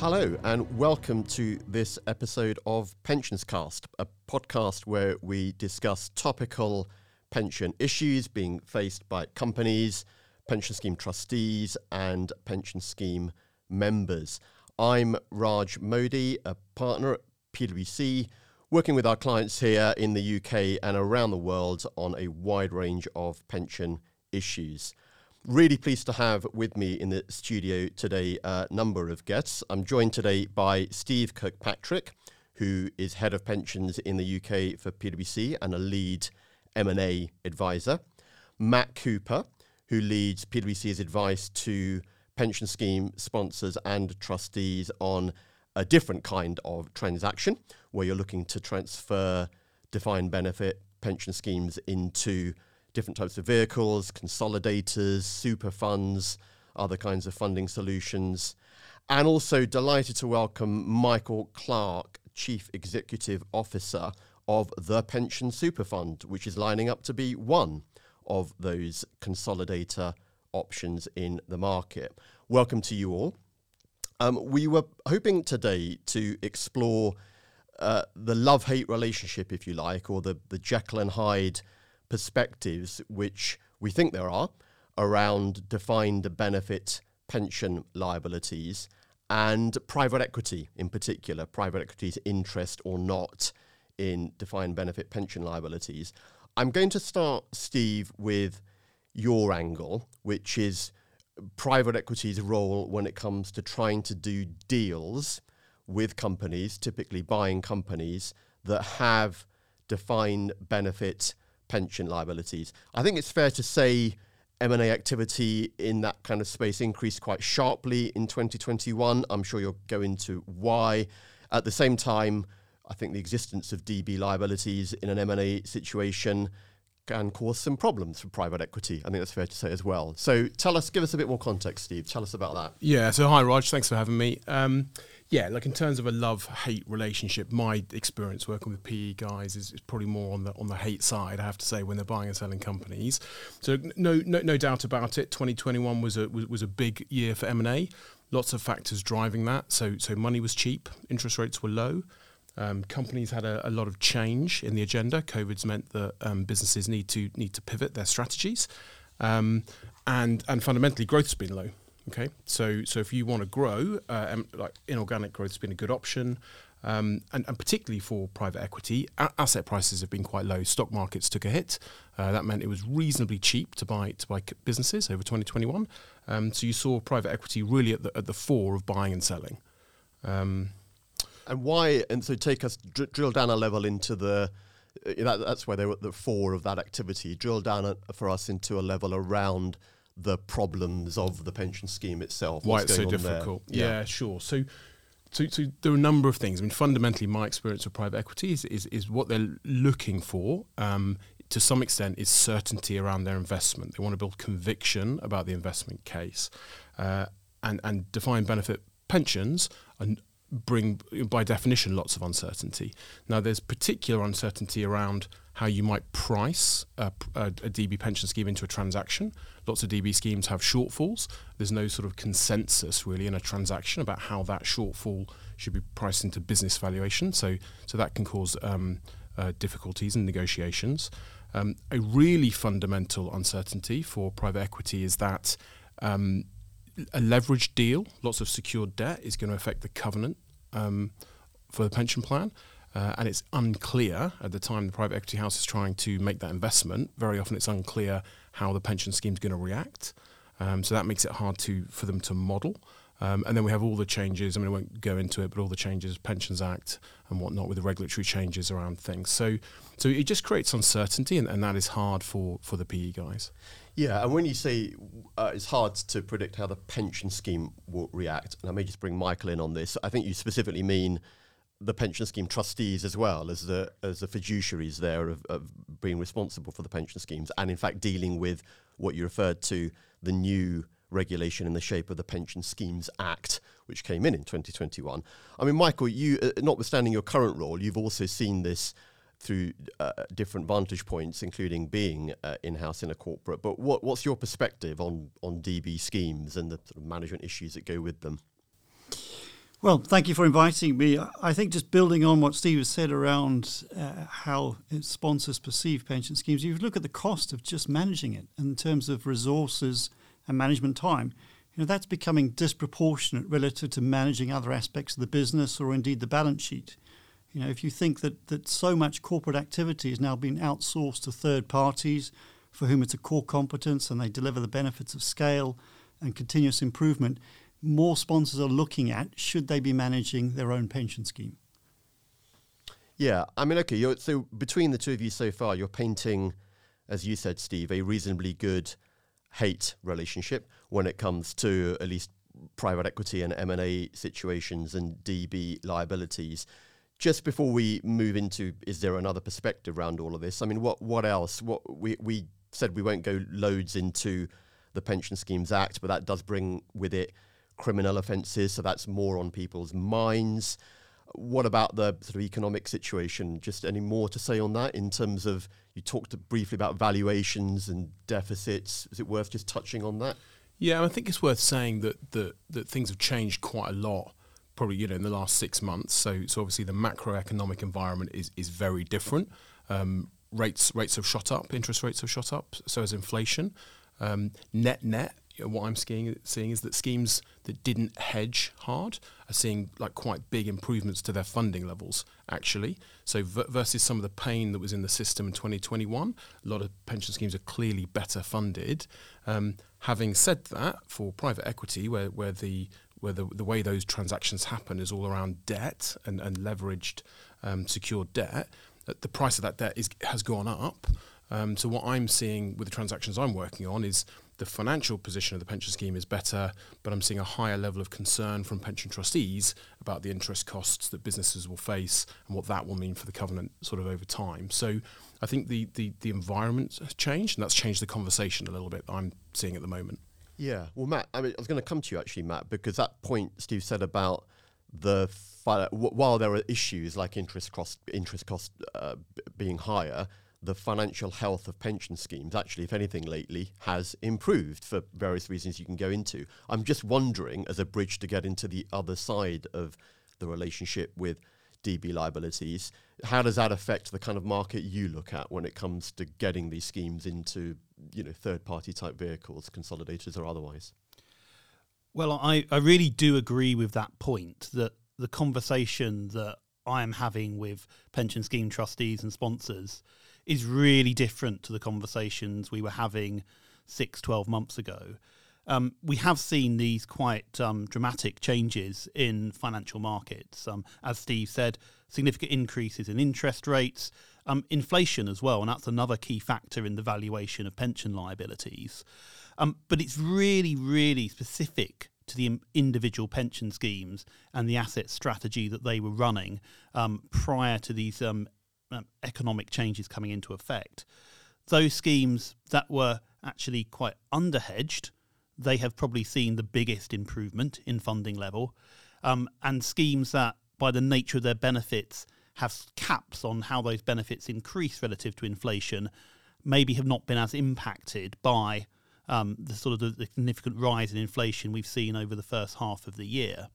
Hello, and welcome to this episode of PensionsCast, a podcast where we discuss topical pension issues being faced by companies, pension scheme trustees, and pension scheme members. I'm Raj Mody, a partner at PwC, working with our clients here in the UK and around the world on a wide range of pension issues. Really pleased to have with me in the studio today a number of guests. I'm joined today by Steve Kirkpatrick, who is head of pensions in the UK for PwC and a lead M&A advisor. Matt Cooper, who leads PwC's advice to pension scheme sponsors and trustees on a different kind of transaction where you're looking to transfer defined benefit pension schemes into different types of vehicles, consolidators, super funds, other kinds of funding solutions. And also delighted to welcome Michael Clark, Chief Executive Officer of the Pension SuperFund, which is lining up to be one of those consolidator options in the market. Welcome to you all. Um, we were hoping today to explore uh, the love hate relationship, if you like, or the, the Jekyll and Hyde perspectives, which we think there are, around defined benefit pension liabilities and private equity in particular, private equity's interest or not in defined benefit pension liabilities. I'm going to start, Steve, with your angle, which is private equity's role when it comes to trying to do deals with companies, typically buying companies that have defined benefit pension liabilities. I think it's fair to say M&A activity in that kind of space increased quite sharply in 2021. I'm sure you'll go into why. At the same time, I think the existence of DB liabilities in an M&A situation can cause some problems for private equity. I think that's fair to say as well. So tell us, give us a bit more context, Steve. Tell us about that. Yeah. So hi, Raj. Thanks for having me. Um, yeah, like in terms of a love hate relationship, my experience working with PE guys is, is, probably more on the on the hate side. I have to say when they're buying and selling companies. So no no, no doubt about it. 2021 was a was, was a big year for M and A. Lots of factors driving that. So so money was cheap, interest rates were low. Um, companies had a, a, lot of change in the agenda. COVID's meant that um, businesses need to need to pivot their strategies, um, and and fundamentally growth's been low. Okay, so so if you want to grow, uh, like inorganic growth has been a good option, um, and, and, particularly for private equity, a- asset prices have been quite low. Stock markets took a hit. Uh, that meant it was reasonably cheap to buy to buy businesses over 2021. Um, so you saw private equity really at the at the fore of buying and selling. Um, and why? And so take us dr- drill down a level into the. Uh, that, that's where they were at the fore of that activity. Drill down a, for us into a level around the problems of the pension scheme itself. Why it's so difficult? Yeah. yeah. sure. So, so, so there are a number of things. I mean, fundamentally, my experience of private equity is is, is what they're looking for. Um, to some extent, is certainty around their investment. They want to build conviction about the investment case, uh, and and defined benefit pensions are, bring, by definition, lots of uncertainty. Now, there's particular uncertainty around how you might price a, a, a, DB pension scheme into a transaction. Lots of DB schemes have shortfalls. There's no sort of consensus really in a transaction about how that shortfall should be priced into business valuation. So, so that can cause um, uh, difficulties in negotiations. Um, a really fundamental uncertainty for private equity is that um, a leveraged deal, lots of secured debt, is going to affect the covenant um, for the pension plan. Uh, and it's unclear at the time the private equity house is trying to make that investment. Very often, it's unclear how the pension scheme is going to react. Um, so that makes it hard to for them to model. Um, and then we have all the changes. I mean, I won't go into it, but all the changes, Pensions Act and whatnot, with the regulatory changes around things. So, so it just creates uncertainty, and, and that is hard for for the PE guys. Yeah, and when you say uh, it's hard to predict how the pension scheme will react, and I may just bring Michael in on this. I think you specifically mean the pension scheme trustees as well as the as the fiduciaries there of, of being responsible for the pension schemes, and in fact dealing with what you referred to the new regulation in the shape of the Pension Schemes Act, which came in in 2021. I mean, Michael, you, uh, notwithstanding your current role, you've also seen this through uh, different vantage points, including being uh, in-house in a corporate. But what, what's your perspective on on DB schemes and the sort of management issues that go with them? Well, thank you for inviting me. I think just building on what Steve has said around uh, how sponsors perceive pension schemes, you look at the cost of just managing it in terms of resources and management time. You know, that's becoming disproportionate relative to managing other aspects of the business or indeed the balance sheet. You know, if you think that, that so much corporate activity is now being outsourced to third parties for whom it's a core competence and they deliver the benefits of scale and continuous improvement, more sponsors are looking at should they be managing their own pension scheme. Yeah, I mean, okay. so between the two of you so far, you're painting, as you said, Steve, a reasonably good hate relationship when it comes to at least private equity and M and A situations and DB liabilities. Just before we move into, is there another perspective around all of this? I mean, what what else? What we we said we won't go loads into the Pension Schemes Act, but that does bring with it criminal offences, so that's more on people's minds. What about the sort of economic situation? Just any more to say on that in terms of you talked briefly about valuations and deficits. Is it worth just touching on that? Yeah, I think it's worth saying that that, that things have changed quite a lot probably you know in the last six months. So so obviously the macroeconomic environment is is very different. Um, rates rates have shot up, interest rates have shot up, so has inflation. Um, net net, what I'm seeing, is that schemes that didn't hedge hard are seeing like quite big improvements to their funding levels actually. So v- versus some of the pain that was in the system in 2021, a lot of pension schemes are clearly better funded. Um, having said that, for private equity, where where the where the, the way those transactions happen is all around debt and, and leveraged um, secured debt, the price of that debt is has gone up. Um, so what I'm seeing with the transactions I'm working on is the financial position of the pension scheme is better, but I'm seeing a higher level of concern from pension trustees about the interest costs that businesses will face and what that will mean for the covenant sort of over time. So I think the, the, the environment has changed, and that's changed the conversation a little bit I'm seeing at the moment. Yeah. Well, Matt, I mean, I was going to come to you actually, Matt, because that point Steve said about the while there are issues like interest cost interest cost uh, being higher, the financial health of pension schemes actually, if anything, lately has improved for various reasons you can go into. I'm just wondering, as a bridge to get into the other side of the relationship with DB liabilities, how does that affect the kind of market you look at when it comes to getting these schemes into, you know, third-party type vehicles, consolidators or otherwise? Well, I, I really do agree with that point that the conversation that I am having with pension scheme trustees and sponsors is really different to the conversations we were having six, 12 months ago. Um, we have seen these quite um, dramatic changes in financial markets. Um, as Steve said, significant increases in interest rates, um, inflation as well, and that's another key factor in the valuation of pension liabilities. Um, but it's really, really specific to the individual pension schemes and the asset strategy that they were running um, prior to these um, economic changes coming into effect, those schemes that were actually quite underhedged, they have probably seen the biggest improvement in funding level. Um, and schemes that, by the nature of their benefits, have caps on how those benefits increase relative to inflation, maybe have not been as impacted by um, the sort of the, the significant rise in inflation we've seen over the first half of the year.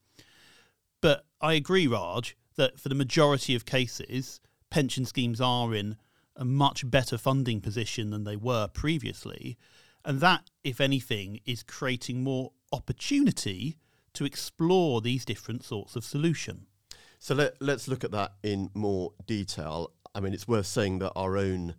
But I agree, Raj, that for the majority of cases, pension schemes are in a much better funding position than they were previously. And that, if anything, is creating more opportunity to explore these different sorts of solution. So let, let's look at that in more detail. I mean, it's worth saying that our own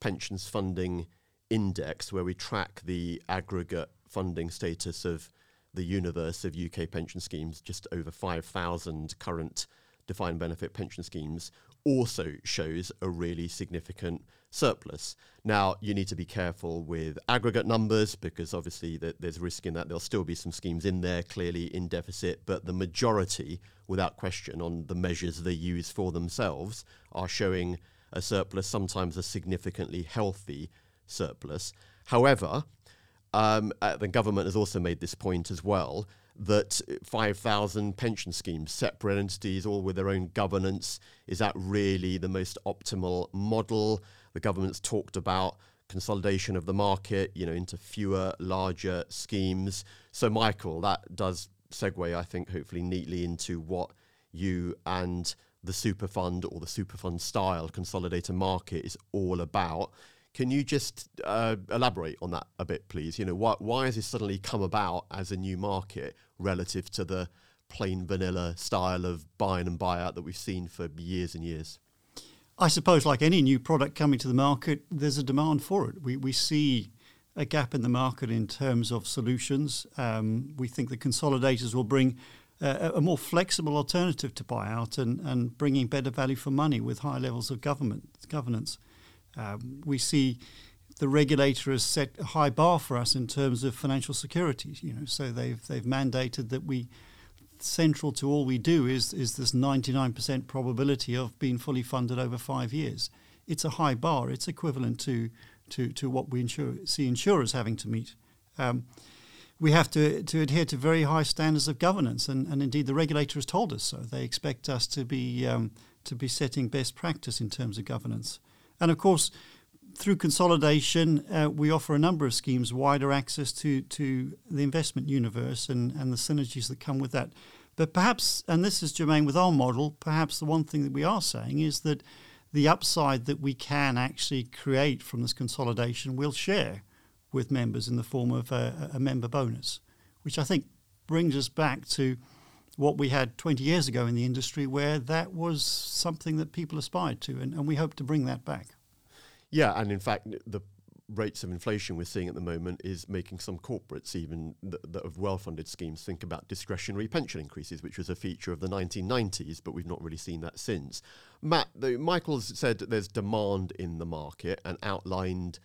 pensions funding index, where we track the aggregate funding status of the universe of UK pension schemes, just over 5,000 current defined benefit pension schemes, also shows a really significant surplus. Now, you need to be careful with aggregate numbers because obviously the, there's risk in that there'll still be some schemes in there clearly in deficit, but the majority, without question, on the measures they use for themselves, are showing a surplus, sometimes a significantly healthy surplus. However, um, uh, the government has also made this point as well that 5,000 pension schemes, separate entities, all with their own governance, is that really the most optimal model? The government's talked about consolidation of the market, you know, into fewer, larger schemes. So, Michael, that does segue, I think, hopefully neatly into what you and the super fund or the super fund style consolidator market is all about. Can you just uh, elaborate on that a bit, please? You know, why, why has this suddenly come about as a new market relative to the plain vanilla style of buying and buyout that we've seen for years and years? I suppose, like any new product coming to the market, there's a demand for it. We, we see a gap in the market in terms of solutions. Um, we think the consolidators will bring a more flexible alternative to buyout and, and bringing better value for money with high levels of government governance. Um, we see the regulator has set a high bar for us in terms of financial securities. You know, so they've they've mandated that we central to all we do is is this 99% probability of being fully funded over five years. It's a high bar. It's equivalent to to, to what we insure, see insurers having to meet. Um, we have to, to adhere to very high standards of governance, and, and indeed the regulator has told us so. They expect us to be um, to be setting best practice in terms of governance, and of course, through consolidation, uh, we offer a number of schemes, wider access to to the investment universe, and, and the synergies that come with that. But perhaps, and this is germane with our model, perhaps the one thing that we are saying is that the upside that we can actually create from this consolidation we'll share with members in the form of a, a member bonus, which I think brings us back to what we had 20 years ago in the industry, where that was something that people aspired to, and, and we hope to bring that back. Yeah, and in fact, the rates of inflation we're seeing at the moment is making some corporates, even that, that of well-funded schemes, think about discretionary pension increases, which was a feature of the 1990s, but we've not really seen that since. Matt, the, Michael's said there's demand in the market and outlined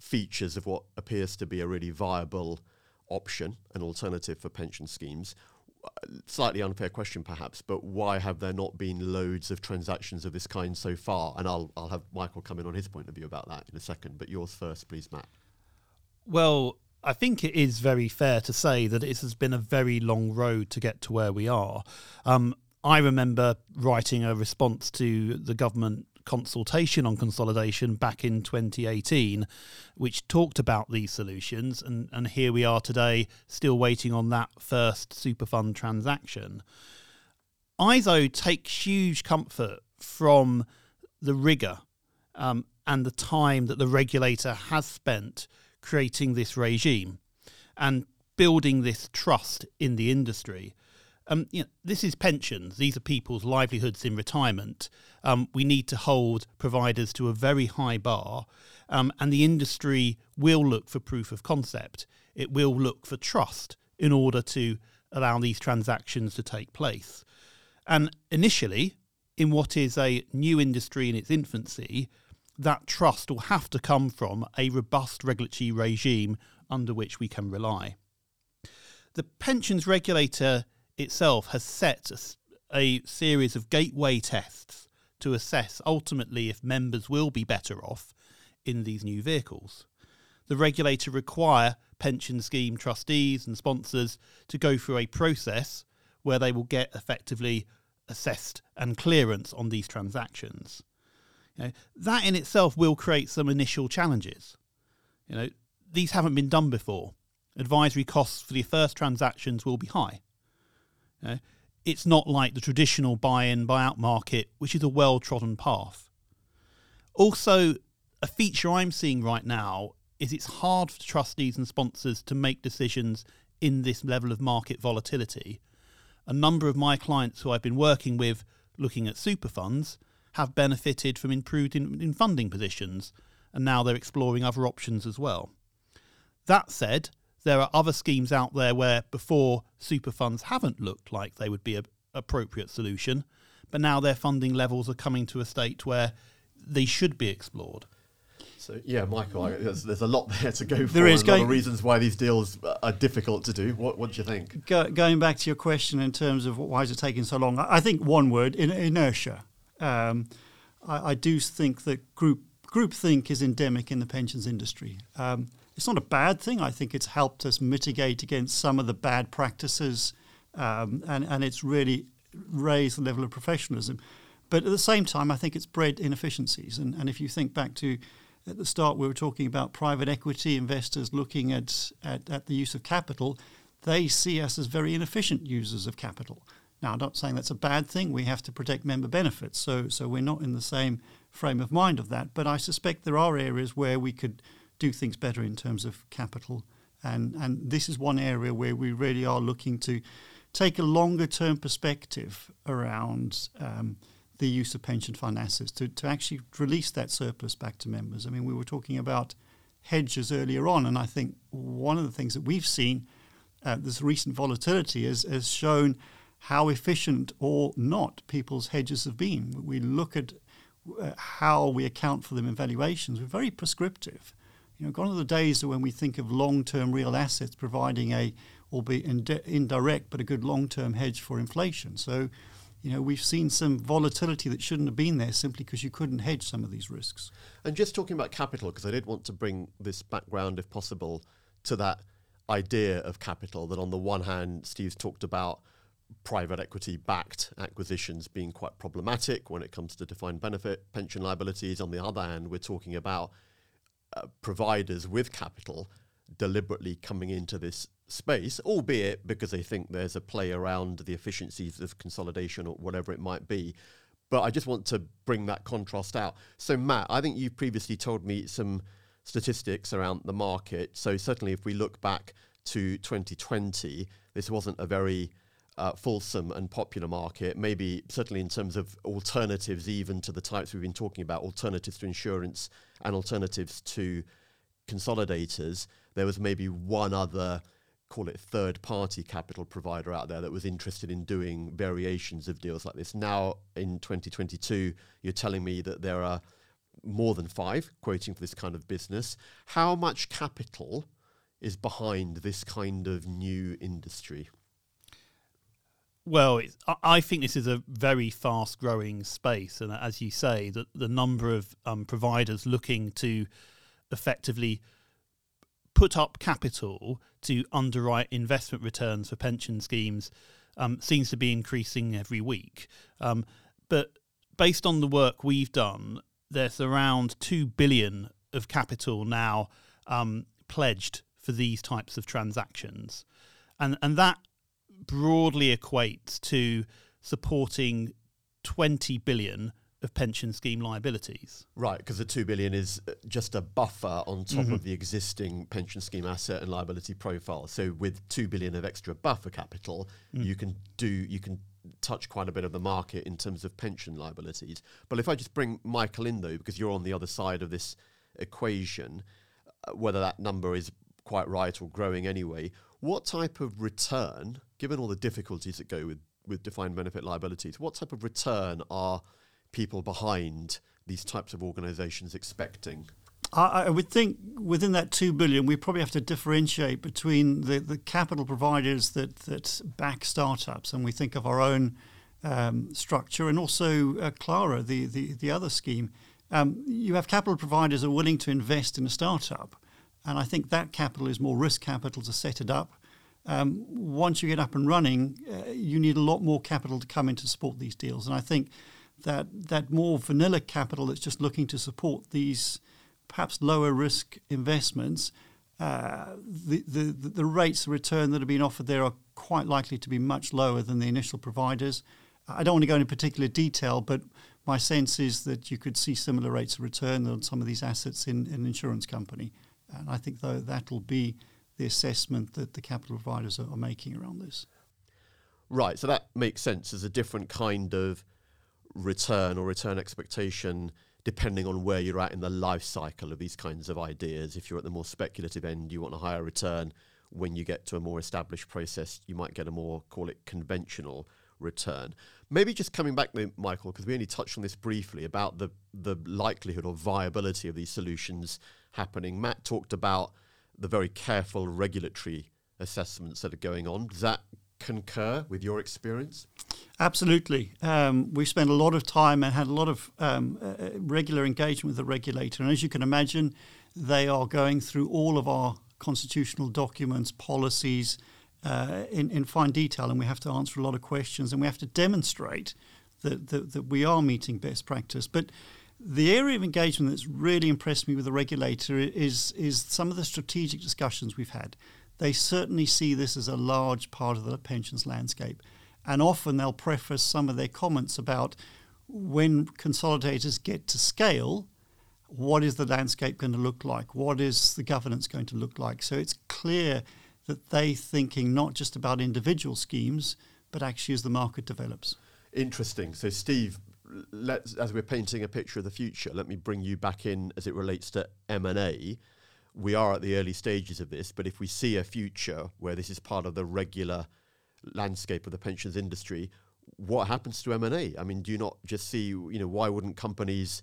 features of what appears to be a really viable option, an alternative for pension schemes slightly unfair question perhaps, but why have there not been loads of transactions of this kind so far? And I'll I'll have Michael come in on his point of view about that in a second. But yours first, please, Matt. Well, I think it is very fair to say that it has been a very long road to get to where we are. Um, I remember writing a response to the government consultation on consolidation back in 2018, which talked about these solutions. And, and here we are today, still waiting on that first Superfund transaction. ISO takes huge comfort from the rigour um, and the time that the regulator has spent creating this regime and building this trust in the industry. Um, you know, this is pensions. These are people's livelihoods in retirement. Um, we need to hold providers to a very high bar, um, and the industry will look for proof of concept. It will look for trust in order to allow these transactions to take place. And initially, in what is a new industry in its infancy, that trust will have to come from a robust regulatory regime under which we can rely. The pensions regulator itself has set a, a series of gateway tests to assess ultimately if members will be better off in these new vehicles. The regulator require pension scheme trustees and sponsors to go through a process where they will get effectively assessed and clearance on these transactions. You know, that in itself will create some initial challenges. You know, these haven't been done before. Advisory costs for the first transactions will be high. Know, it's not like the traditional buy in, buy out market, which is a well trodden path. Also, a feature I'm seeing right now is it's hard for trustees and sponsors to make decisions in this level of market volatility. A number of my clients who I've been working with looking at super funds have benefited from improved in, in funding positions, and now they're exploring other options as well. That said, there are other schemes out there where before super funds haven't looked like they would be an appropriate solution, but now their funding levels are coming to a state where they should be explored. So yeah, Michael, I, there's, there's, a lot there to go for. There is a lot of reasons why these deals are difficult to do. What, what do you think? Go, going back to your question in terms of why is it taking so long, I think one word: in, inertia. Um, I, I, do think that group groupthink is endemic in the pensions industry. Um, it's not a bad thing. I think it's helped us mitigate against some of the bad practices, um, and and it's really raised the level of professionalism. But at the same time, I think it's bred inefficiencies. And and if you think back to at the start, we were talking about private equity investors looking at, at, at the use of capital. they see us as very inefficient users of capital. Now, I'm not saying that's a bad thing. We have to protect member benefits, so so we're not in the same frame of mind of that. But I suspect there are areas where we could do things better in terms of capital, and and this is one area where we really are looking to take a longer term perspective around. Um, the use of pension fund assets to, to actually release that surplus back to members. I mean, we were talking about hedges earlier on, and I think one of the things that we've seen, uh, this recent volatility, has, has shown how efficient or not people's hedges have been. We look at uh, how we account for them in valuations. We're very prescriptive. You know, gone are the days when we think of long-term real assets providing a, albeit indirect, but a good long-term hedge for inflation. So, you know, we've seen some volatility that shouldn't have been there simply because you couldn't hedge some of these risks. And just talking about capital, because I did want to bring this background, if possible, to that idea of capital. That on the one hand, Steve's talked about private equity backed acquisitions being quite problematic when it comes to defined benefit pension liabilities. On the other hand, we're talking about uh, providers with capital deliberately coming into this space, albeit because they think there's a play around the efficiencies of consolidation or whatever it might be. But I just want to bring that contrast out. So, Matt, I think you've previously told me some statistics around the market. So, certainly, if we look back to 2020, this wasn't a very uh, fulsome and popular market, maybe certainly in terms of alternatives, even to the types we've been talking about, alternatives to insurance and alternatives to consolidators. There was maybe one other, call it third party capital provider out there that was interested in doing variations of deals like this. Now in 2022, you're telling me that there are more than five quoting for this kind of business. How much capital is behind this kind of new industry? Well, I think this is a very fast growing space. And as you say, the, the number of um, providers looking to effectively put up capital to underwrite investment returns for pension schemes um, seems to be increasing every week. Um, but based on the work we've done, there's around 2 billion of capital now um, pledged for these types of transactions. And, and that broadly equates to supporting 20 billion of pension scheme liabilities. Right, because the 2 billion is uh, just a buffer on top mm-hmm. of the existing pension scheme asset and liability profile. So with 2 billion of extra buffer capital, mm. you can do you can touch quite a bit of the market in terms of pension liabilities. But if I just bring Michael in though because you're on the other side of this equation, uh, whether that number is quite right or growing anyway, what type of return given all the difficulties that go with, with defined benefit liabilities, what type of return are people behind these types of organizations expecting? I, I would think within that two billion, we probably have to differentiate between the, the capital providers that, that back startups, and we think of our own um, structure, and also uh, Clara, the, the, the other scheme. Um, you have capital providers are willing to invest in a startup, and I think that capital is more risk capital to set it up um, once you get up and running, uh, you need a lot more capital to come in to support these deals. And I think that that more vanilla capital that's just looking to support these perhaps lower risk investments, uh, the, the, the rates of return that are being offered there are quite likely to be much lower than the initial providers. I don't want to go into particular detail, but my sense is that you could see similar rates of return on some of these assets in, in an insurance company. And I think though that'll be the assessment that the capital providers are, are making around this. Right, so that makes sense. There's a different kind of return or return expectation depending on where you're at in the life cycle of these kinds of ideas. If you're at the more speculative end, you want a higher return. When you get to a more established process, you might get a more, call it conventional return. Maybe just coming back, Michael, because we only touched on this briefly about the, the likelihood or viability of these solutions happening. Matt talked about the very careful regulatory assessments that are going on. Does that concur with your experience? Absolutely. Um, we spent a lot of time and had a lot of um, uh, uh, regular engagement with the regulator. And as you can imagine, they are going through all of our constitutional documents, policies uh, in, in fine detail. And we have to answer a lot of questions and we have to demonstrate that, that, that we are meeting best practice. But the area of engagement that's really impressed me with the regulator is is some of the strategic discussions we've had. they certainly see this as a large part of the pensions landscape. And often they'll preface some of their comments about when consolidators get to scale, what is the landscape going to look like? What is the governance going to look like? So it's clear that they're thinking not just about individual schemes, but actually as the market develops. Interesting. So, Steve, let's, as we're painting a picture of the future, let me bring you back in as it relates to M and A. We are at the early stages of this, but if we see a future where this is part of the regular landscape of the pensions industry, what happens to M and A? I mean, do you not just see, you know, why wouldn't companies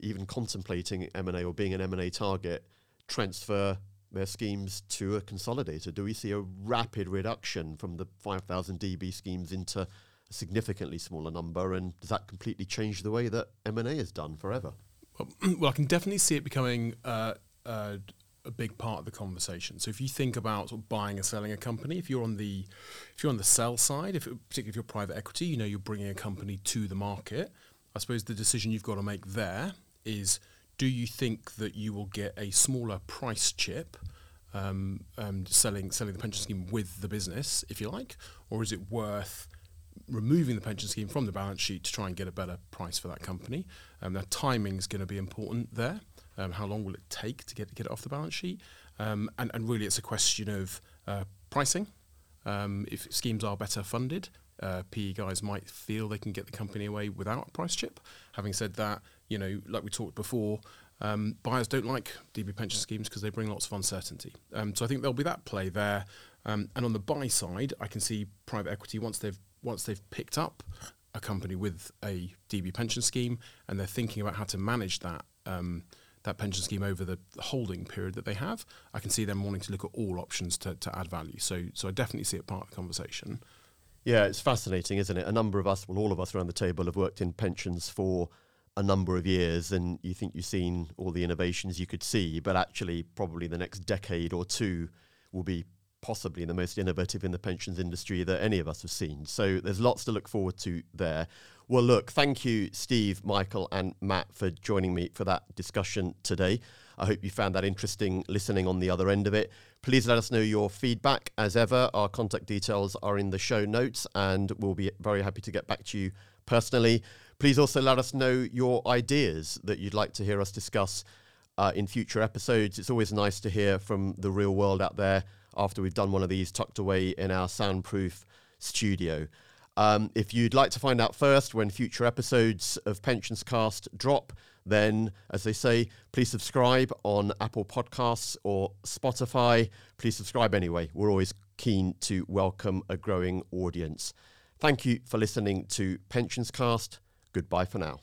even contemplating M and A or being an M and A target transfer their schemes to a consolidator? Do we see a rapid reduction from the 5,000 DB schemes into a significantly smaller number? And does that completely change the way that M&A is done forever? Well, well I can definitely see it becoming uh, uh, a big part of the conversation. So if you think about sort of buying or selling a company, if you're on the if you're on the sell side, if particularly if you're private equity, you know you're bringing a company to the market. I suppose the decision you've got to make there is do you think that you will get a smaller price chip um, um, selling selling the pension scheme with the business, if you like, or is it worth removing the pension scheme from the balance sheet to try and get a better price for that company? Um, timing is going to be important there. Um, how long will it take to get get it off the balance sheet? Um, and, and really, it's a question of uh, pricing. Um, if schemes are better funded, uh, PE guys might feel they can get the company away without a price chip. Having said that, you know, like we talked before, um, buyers don't like DB pension schemes because they bring lots of uncertainty. Um, so I think there'll be that play there. Um, and on the buy side, I can see private equity once they've once they've picked up a company with a DB pension scheme and they're thinking about how to manage that um, that pension scheme over the holding period that they have. I can see them wanting to look at all options to, to add value. So so I definitely see it part of the conversation. Yeah, it's fascinating, isn't it? A number of us, well, all of us around the table have worked in pensions for a number of years and you think you've seen all the innovations you could see, but actually, probably the next decade or two will be possibly the most innovative in the pensions industry that any of us have seen. So there's lots to look forward to there. Well, look, thank you, Steve, Michael, and Matt, for joining me for that discussion today. I hope you found that interesting listening on the other end of it. Please let us know your feedback. As ever, our contact details are in the show notes, and we'll be very happy to get back to you personally. Please also let us know your ideas that you'd like to hear us discuss uh, in future episodes. It's always nice to hear from the real world out there after we've done one of these tucked away in our soundproof studio. Um, if you'd like to find out first when future episodes of PensionsCast drop, then, as they say, please subscribe on Apple Podcasts or Spotify. Please subscribe anyway. We're always keen to welcome a growing audience. Thank you for listening to PensionsCast. Goodbye for now.